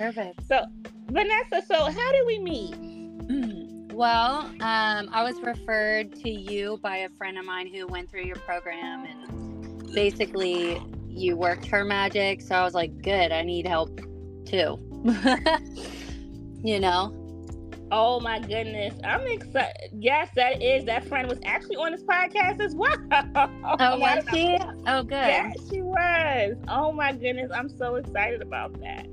Perfect. So, Vanessa, so how did we meet? Well, um, I was referred to you by a friend of mine who went through your program, and basically, you worked her magic. So I was like, good, I need help too. you know? Oh my goodness. I'm excited. Yes, that is. That friend was actually on this podcast as well. Oh, was she? Oh, good. Yes, she was. Oh my goodness. I'm so excited about that.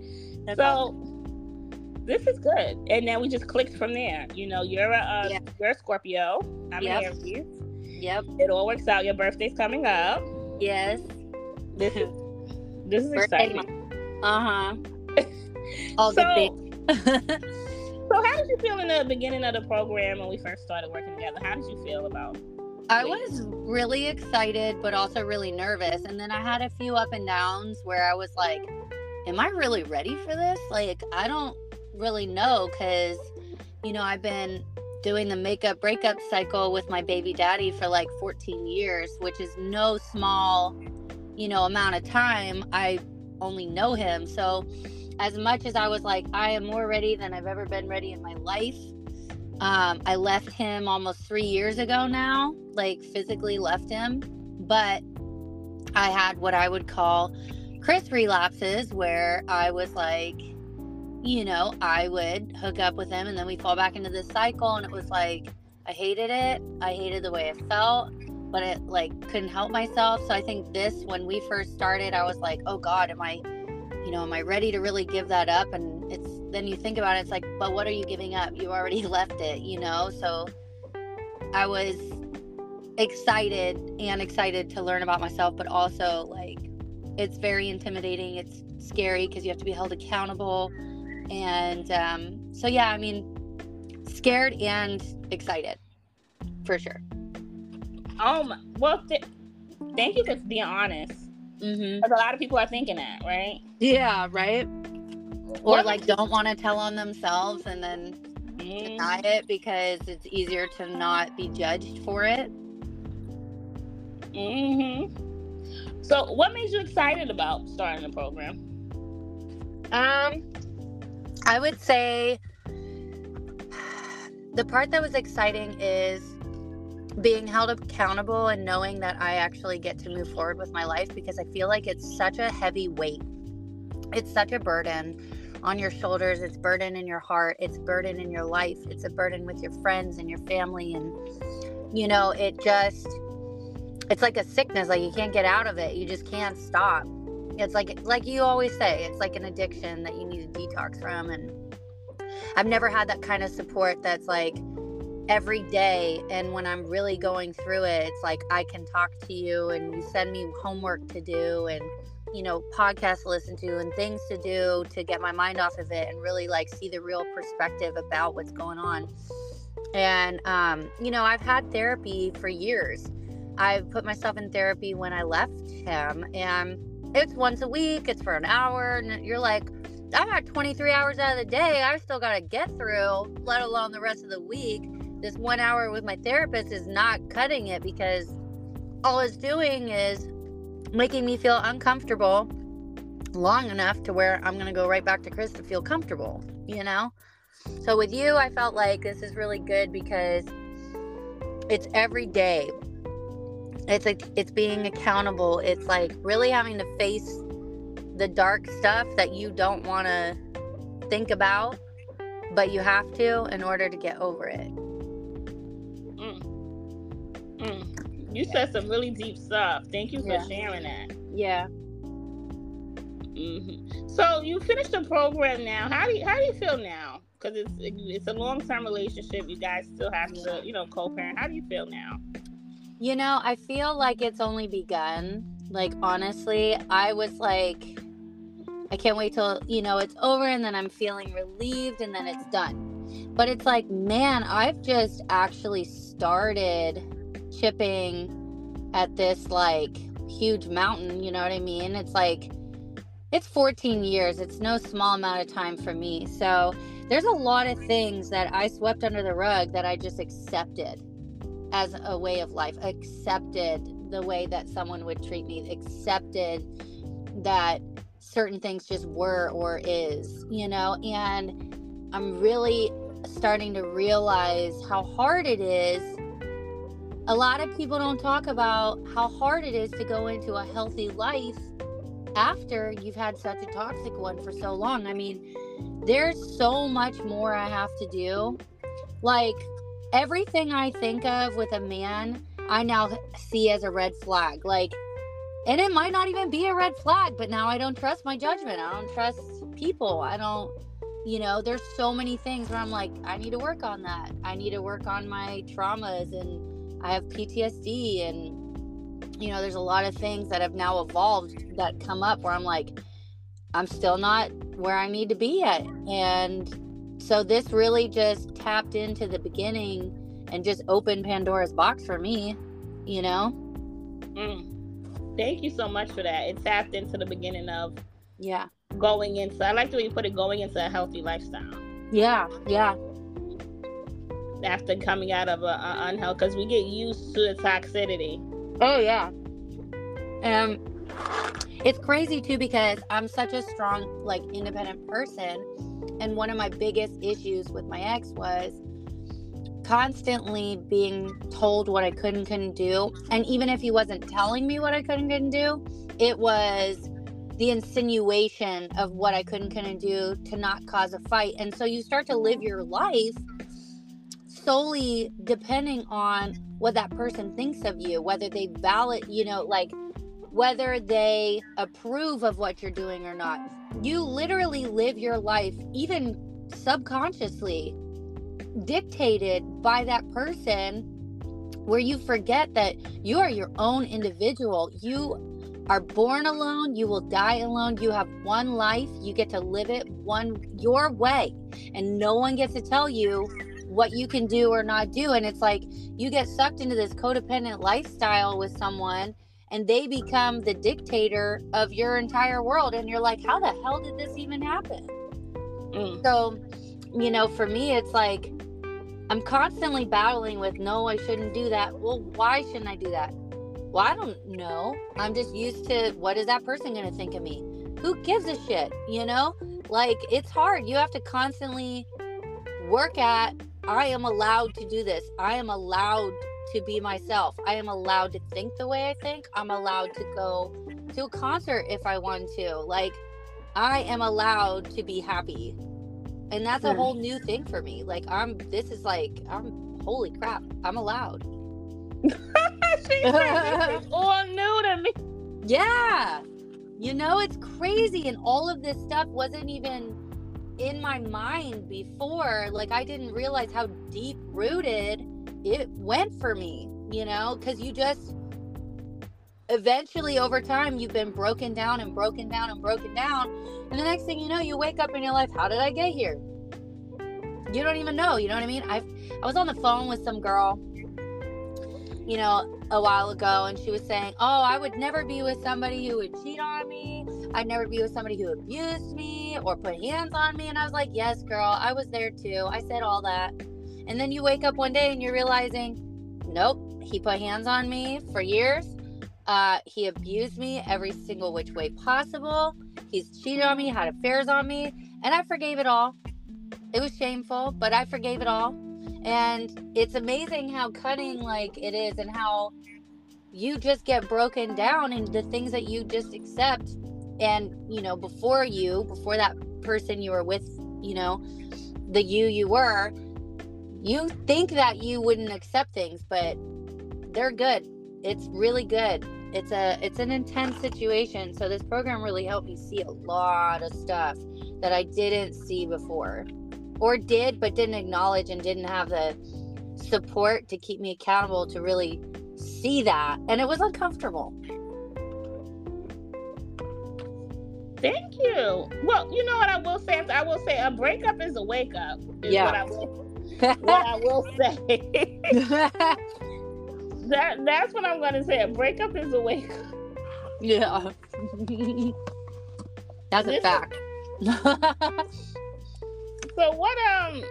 That's so, awesome. this is good. And then we just clicked from there. You know, you're a uh, Yeah. you're a Scorpio. I'm Yep. an Aries. Yep. It all works out. Your birthday's coming up. Yes. This is this is Birthday exciting. Uh huh. All so, good so how did you feel in the beginning of the program when we first started working together? How did you feel about I was really excited, but also really nervous. And then I had a few up and downs where I was like, Am I really ready for this? Like, I don't really know because, you know, I've been doing the makeup breakup cycle with my baby daddy for like 14 years, which is no small, you know, amount of time. I only know him. So, as much as I was like, I am more ready than I've ever been ready in my life. Um, I left him almost three years ago now, like physically left him, but I had what I would call Chris relapses where I was like, you know, I would hook up with him and then we fall back into this cycle. And it was like, I hated it. I hated the way it felt, but it like couldn't help myself. So I think this, when we first started, I was like, oh God, am I, you know, am I ready to really give that up? And it's then you think about it, it's like, but what are you giving up? You already left it, you know? So I was excited and excited to learn about myself, but also like it's very intimidating. It's scary because you have to be held accountable. And um, so, yeah, I mean, scared and excited for sure. Oh my, well, th- thank you for being honest. Mm-hmm. Because a lot of people are thinking that, right? Yeah, right. Or like don't want to tell on themselves and then Mm, deny it because it's easier to not be judged for it. Mm-hmm. So, what made you excited about starting the program? Um, I would say the part that was exciting is being held accountable and knowing that I actually get to move forward with my life because I feel like it's such a heavy weight. It's such a burden on your shoulders. It's burden in your heart. It's burden in your life. It's a burden with your friends and your family and you know, it just it's like a sickness like you can't get out of it. You just can't stop it's like like you always say it's like an addiction that you need to detox from and i've never had that kind of support that's like every day and when i'm really going through it it's like i can talk to you and you send me homework to do and you know podcasts to listen to and things to do to get my mind off of it and really like see the real perspective about what's going on and um you know i've had therapy for years i put myself in therapy when i left him and it's once a week, it's for an hour, and you're like, I've had 23 hours out of the day, I still got to get through, let alone the rest of the week. This one hour with my therapist is not cutting it because all it's doing is making me feel uncomfortable long enough to where I'm going to go right back to Chris to feel comfortable, you know? So with you, I felt like this is really good because it's every day it's like it's being accountable it's like really having to face the dark stuff that you don't want to think about but you have to in order to get over it Mm. Mm. You said some really deep stuff. Thank you for Yeah. sharing that. yeah hmm So you finished the program now. How do you how do you feel now? Because it's it's a long term relationship. You guys still have to you know co-parent. How do you feel now? You know i feel like it's only begun. Like honestly i was like i can't wait till you know it's over and then i'm feeling relieved and then it's done. But it's like man i've just actually started chipping at this like huge mountain you know what i mean? It's like it's 14 years. It's no small amount of time for me. So there's a lot of things that i swept under the rug that i just accepted as a way of life accepted the way that someone would treat me accepted that certain things just were or is, you know, and I'm really starting to realize how hard it is. A lot of people don't talk about how hard it is to go into a healthy life after you've had such a toxic one for so long. I mean, there's so much more I have to do. Like everything I think of with a man, I now see as a red flag. Like, and it might not even be a red flag, but now I don't trust my judgment. I don't trust people. I don't you know there's so many things where i'm like i need to work on that i need to work on my traumas and i have ptsd and you know there's a lot of things that have now evolved that come up where i'm like i'm still not where i need to be yet and so this really just tapped into the beginning and just opened pandora's box for me you know mm. thank you so much for that it tapped into the beginning of yeah going into I like the way you put it going into a healthy lifestyle. Yeah, yeah. After coming out of a, a unhealthy, because we get used to the toxicity. Oh yeah. Um, it's crazy too because I'm such a strong, like, independent person, and one of my biggest issues with my ex was constantly being told what I could and couldn't do, and even if he wasn't telling me what I could and couldn't do, it was the insinuation of what I could and couldn't do to not cause a fight. And so you start to live your life solely depending on what that person thinks of you, whether they valid, you know, like whether they approve of what you're doing or not. You literally live your life, even subconsciously, dictated by that person, where you forget that you are your own individual. You are born alone, you will die alone. You have one life, you get to live it one your way. And no one gets to tell you what you can do or not do. And it's like you get sucked into this codependent lifestyle with someone and they become the dictator of your entire world. And you're like, how the hell did this even happen? Mm. So, you know, for me, it's like I'm constantly battling with, no, I shouldn't do that. Well, why shouldn't I do that? Well, I don't know. I'm just used to what is that person going to think of me? Who gives a shit? You know, like it's hard. You have to constantly work at, I am allowed to do this. I am allowed to be myself. I am allowed to think the way I think. I'm allowed to go to a concert if I want to. Like, I am allowed to be happy. And that's a hmm. whole new thing for me. Like, I'm, this is like, I'm, holy crap, I'm allowed. She said, all new to me. Yeah. You know, it's crazy. And all of this stuff wasn't even in my mind before. Like, I didn't realize how deep rooted it went for me, you know, because you just eventually over time you've been broken down and broken down and broken down. And the next thing you know, you wake up in your life, how did I get here? You don't even know, you know what I mean? I I was on the phone with some girl you know, a while ago, and she was saying, Oh, I would never be with somebody who would cheat on me. I'd never be with somebody who abused me or put hands on me. And I was like, Yes, girl, I was there too. I said all that. And then you wake up one day and you're realizing, Nope, he put hands on me for years. Uh, he abused me every single which way possible. He's cheated on me, had affairs on me, and I forgave it all. It was shameful, but I forgave it all and it's amazing how cunning like it is and how you just get broken down and the things that you just accept and you know before you before that person you were with you know the you you were you think that you wouldn't accept things but they're good. It's really good. It's a it's an intense situation. So this program really helped me see a lot of stuff that i didn't see before or did but didn't acknowledge and didn't have the support to keep me accountable to really see that. And it was uncomfortable. Thank you. Well you know what i will say? I will say a breakup is a wake up yeah what i will, what I will say that that's what i'm going to say a breakup is a wake up yeah that's this a fact so what um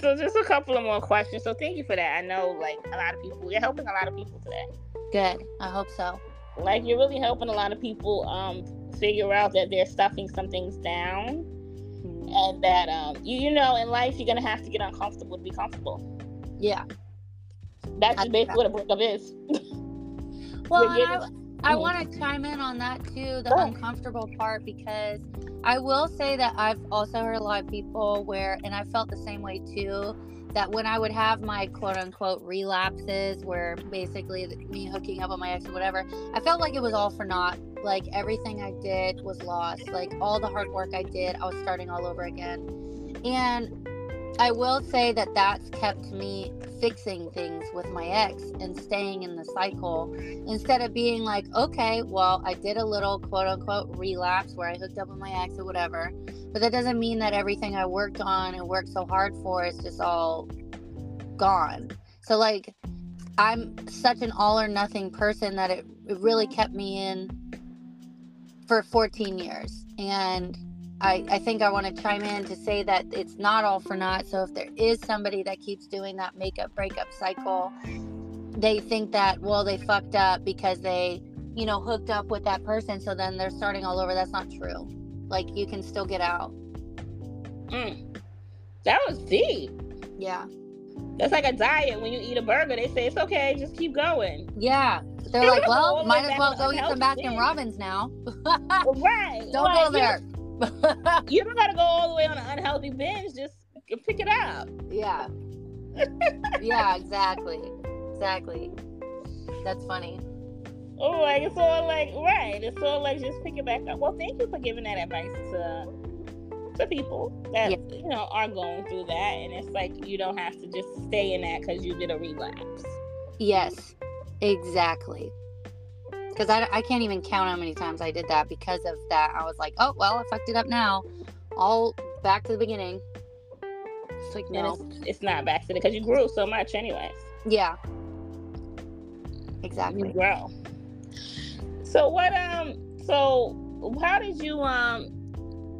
so just a couple of more questions. So thank you for that. I know like a lot of people you're helping a lot of people today. Good. I hope so. Like you're really helping a lot of people um figure out that they're stuffing some things down. And that um you, you know in life you're gonna have to get uncomfortable to be comfortable. Yeah. That's basically what a breakup is. well, I, I want to chime in on that too, the uncomfortable part, because I will say that I've also heard a lot of people where, and I felt the same way too, that when I would have my quote unquote relapses, where basically me hooking up with my ex or whatever, I felt like it was all for naught. Like everything I did was lost. Like all the hard work I did, I was starting all over again. And I will say that that's kept me fixing things with my ex and staying in the cycle instead of being like, okay, well, I did a little quote unquote relapse where I hooked up with my ex or whatever. But that doesn't mean that everything I worked on and worked so hard for is just all gone. So, like, I'm such an all or nothing person that it, it really kept me in for 14 years. And I, I think I want to chime in to say that it's not all for naught. So if there is somebody that keeps doing that makeup breakup cycle, they think that, well, they fucked up because they, you know, hooked up with that person. So then they're starting all over. That's not true. Like you can still get out. Mm. That was deep. Yeah. That's like a diet. When you eat a burger, they say it's okay, just keep going. Yeah. They're like, well, might as well go eat some Baskin Robbins now. right. Don't like, go there. you don't gotta go all the way on an unhealthy binge. Just pick it up. Yeah. yeah, exactly. Exactly. That's funny. Oh, like it's all like right. It's all like just pick it back up. Well, thank you for giving that advice to to people that you know are going through that, and it's like you don't have to just stay in that because you did a relapse. Yes, exactly because I, I can't even count how many times I did that because of that. I was like, oh, well, I fucked it up now. All back to the beginning. It's like, no. It's, it's, not back to the because you grew so much, anyways. Yeah. Exactly. You grow. So, what, um, so how did you, um,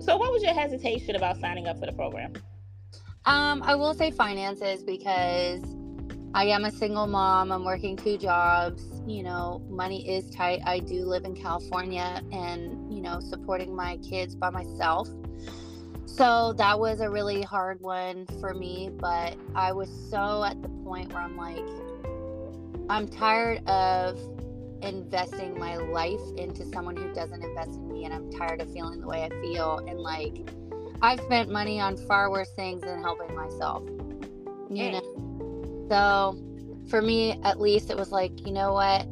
so what was your hesitation about signing up for the program? Um, I will say finances because I am a single mom. I'm working two jobs. You know, money is tight. I do live in California and, you know, supporting my kids by myself. So that was a really hard one for me. But I was so at the point where I'm like, I'm tired of investing my life into someone who doesn't invest in me. And I'm tired of feeling the way I feel. And like, I've spent money on far worse things than helping myself. You know? So for me, at least, it was like, you know what?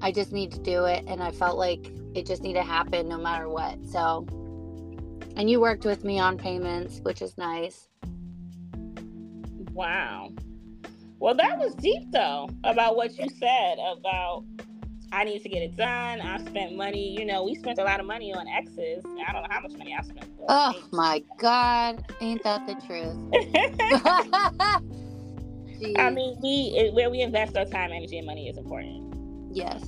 I just need to do it. And I felt like it just needed to happen no matter what. So, and you worked with me on payments, which is nice. Wow. Well, that was deep though about what you said about I need to get it done. I spent money. You know, we spent a lot of money on exes. I don't know how much money I spent. Oh my God. Ain't that the truth? Jeez. I mean, we where we invest our time, energy, and money is important. Yes.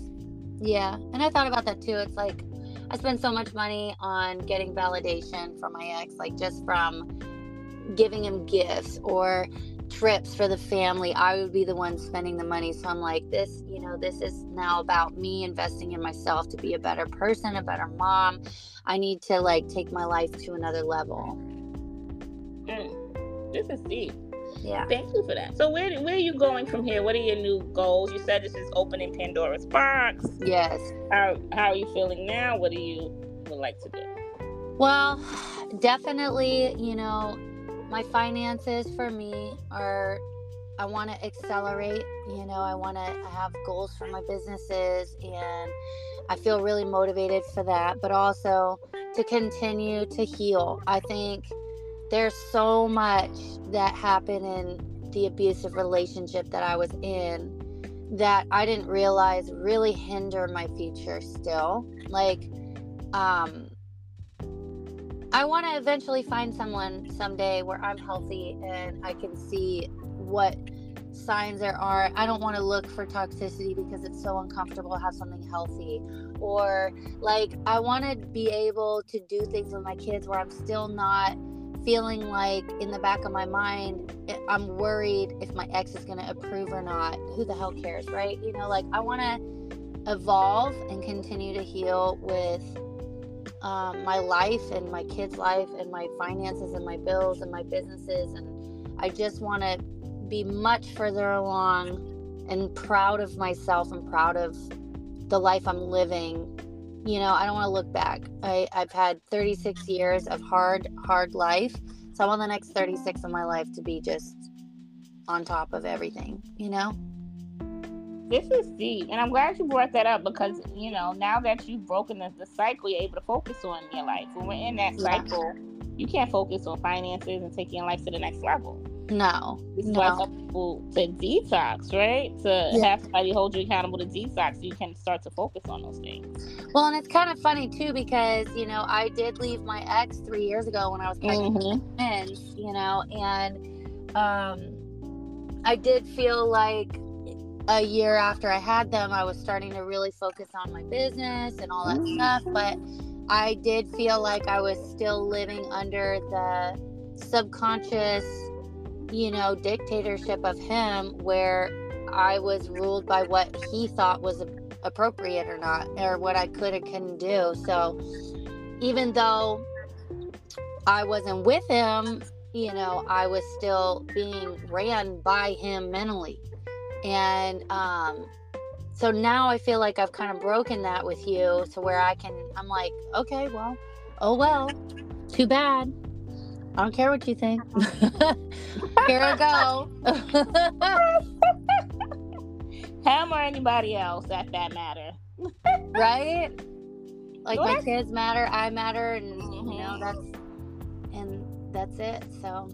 Yeah, and I thought about that too. It's like I spend so much money on getting validation from my ex, like just from giving him gifts or trips for the family. I would be the one spending the money. So I'm like, this, you know, this is now about me investing in myself to be a better person, a better mom. I need to like take my life to another level. Mm. This is deep. Yeah. Thank you for that. So where where are you going from here? What are your new goals? You said this is opening Pandora's box. Yes. How how are you feeling now? What do you would like to do? Well, definitely, you know, my finances for me are I want to accelerate, you know, I want to have goals for my businesses and I feel really motivated for that, but also to continue to heal. I think there's so much that happened in the abusive relationship that I was in that I didn't realize really hindered my future still. Like, um, I want to eventually find someone someday where I'm healthy and I can see what signs there are. I don't want to look for toxicity because it's so uncomfortable to have something healthy. Or, like, I want to be able to do things with my kids where I'm still not feeling like in the back of my mind, I'm worried if my ex is going to approve or not. Who the hell cares, right? You know, like I want to evolve and continue to heal with um, my life and my kids' life and my finances and my bills and my businesses. And I just want to be much further along and proud of myself and proud of the life I'm living. You know, I don't want to look back. I, I've had 36 years of hard, hard life. So I want the next 36 of my life to be just on top of everything, you know? This is deep, and I'm glad you brought that up because you know now that you've broken the, the cycle, you're able to focus on your life. When we're in that cycle, yeah. you can't focus on finances and taking your life to the next level. No, this is no. why some people to detox, right? To yeah. have somebody hold you accountable to detox, so you can start to focus on those things. Well, and it's kind of funny too because you know I did leave my ex three years ago when I was pregnant mm-hmm. twins, you know, and um, I did feel like a year after I had them, I was starting to really focus on my business and all that mm-hmm. stuff. But I did feel like I was still living under the subconscious, you know, dictatorship of him where I was ruled by what he thought was appropriate or not, or what I could and couldn't do. So even though I wasn't with him, you know, I was still being ran by him mentally. And um, so now I feel like I've kind of broken that with you to where I can, I'm like, okay, well, oh well, too bad. I don't care what you think. Here I go. Him or anybody else at that matter. right? Like what? my kids matter, I matter, and mm-hmm. you know, mm-hmm. that's and that's it. So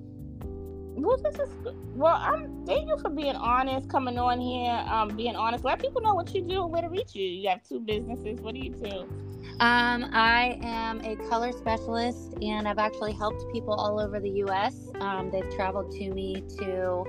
is well. I'm thank you for being honest, coming on here, um, being honest. Let people know what you do and where to reach you. You have two businesses. What do you do? Um, I am a color specialist, and I've actually helped people all over the U.S. Um, they've traveled to me to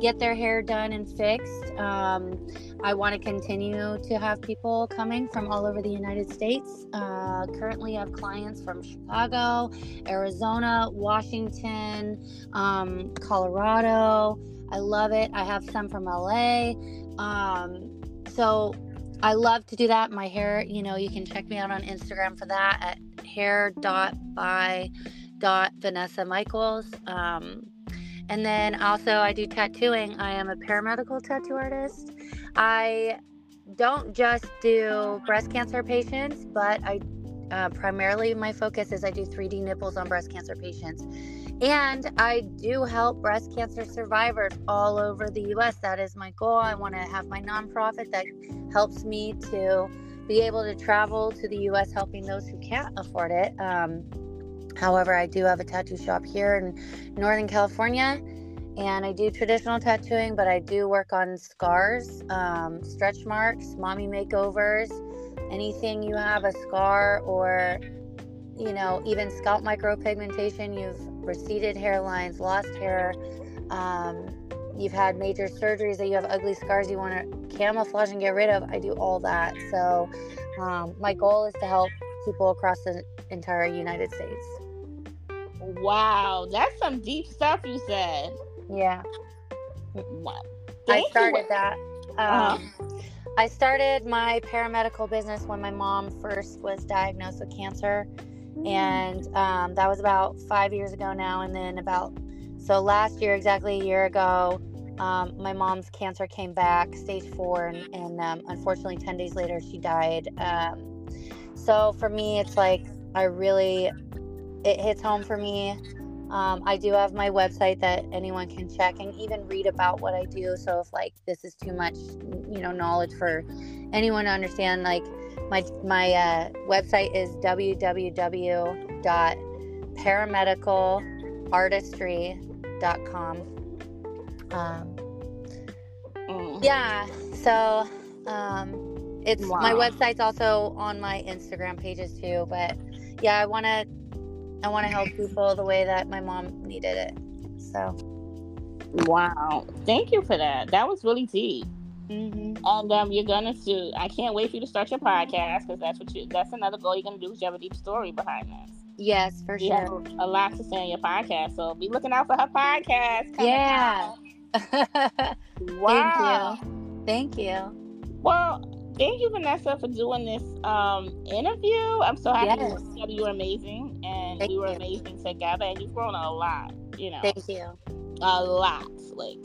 get their hair done and fixed. Um, I want to continue to have people coming from all over the United States. Uh, currently, I have clients from Chicago, Arizona, Washington, um, Colorado. I love it. I have some from LA. Um, so I love to do that. My hair, you know, you can check me out on Instagram for that at hair.by.vanessa Michaels. Um, and then also, I do tattooing. I am a paramedical tattoo artist. I don't just do breast cancer patients, but I uh, primarily my focus is I do 3D nipples on breast cancer patients. And I do help breast cancer survivors all over the US. That is my goal. I want to have my nonprofit that helps me to be able to travel to the US helping those who can't afford it. Um, however, I do have a tattoo shop here in Northern California and I do traditional tattooing, but I do work on scars, um, stretch marks, mommy makeovers, anything you have a scar or you know even scalp micropigmentation you've receded hairlines lost hair. Um, you've had major surgeries that you have ugly scars you want to camouflage and get rid of. I do all that. So um, my goal is to help people across the entire united states. Wow that's some deep stuff you said. Yeah. Wow. i started that. Um, uh-huh. I started my paramedical business when my mom first was diagnosed with cancer. And um, that was about five years ago now. And then, about so last year, exactly a year ago, um, my mom's cancer came back, stage four. And, and um, unfortunately, 10 days later, she died. Um, so for me, it's like I really, it hits home for me um, I do have my website that anyone can check and even read about what I do. So if like this is too much, you know, knowledge for anyone to understand, like my my uh, website is www.paramedicalartistry.com. Um, mm. Yeah. So um, it's wow. my website's also on my Instagram pages too. But yeah, I want to I want to help people the way that my mom needed it. So, wow, thank you for that. That was really deep. Mm-hmm. And um, you're gonna do. I can't wait for you to start your podcast because that's what you. That's another goal you're gonna do because you have a deep story behind this. Yes, for you sure. a lot to say on your podcast, so be looking out for her podcast. Yeah. wow. Thank you. Thank you. Well, thank you, Vanessa, for doing this um, interview. I'm so happy Yes. you said you were amazing and Thank we were you. amazing together. And you've grown a lot, you know, Thank you. a lot. Like,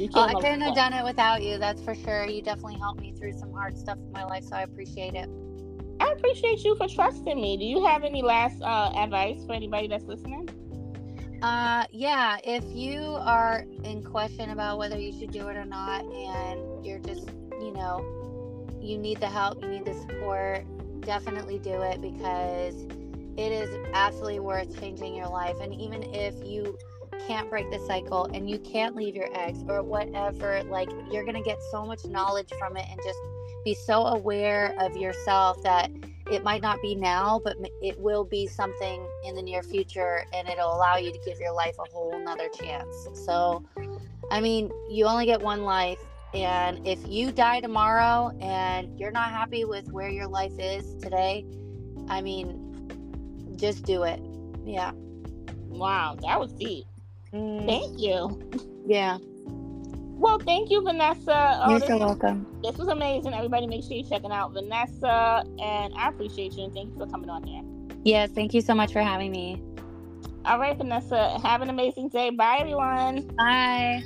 you Well, I couldn't have done it without you. That's for sure. You definitely helped me through some hard stuff in my life, so I appreciate it. I appreciate you for trusting me. Do you have any last uh, advice for anybody that's listening? Uh, yeah. If you are in question about whether you should do it or not, and you're just, you know, you need the help, you need the support, definitely do it because it is absolutely worth changing your life. And even if you can't break the cycle and you can't leave your ex or whatever, like you're gonna get so much knowledge from it and just be so aware of yourself that it might not be now, but it will be something in the near future and it'll allow you to give your life a whole nother chance. So, I mean, you only get one life. And if you die tomorrow and you're not happy with where your life is today, I mean, just do it. Yeah. Wow, that was deep. Mm, Thank you. yeah. Well, thank you, Vanessa. Oh, You're so welcome. this was amazing. Everybody, make sure you're checking out Vanessa. And I appreciate you and thank you for coming on here. Yes. Thank you so much for having me. All right, Vanessa, have an amazing day. Bye, everyone. Bye.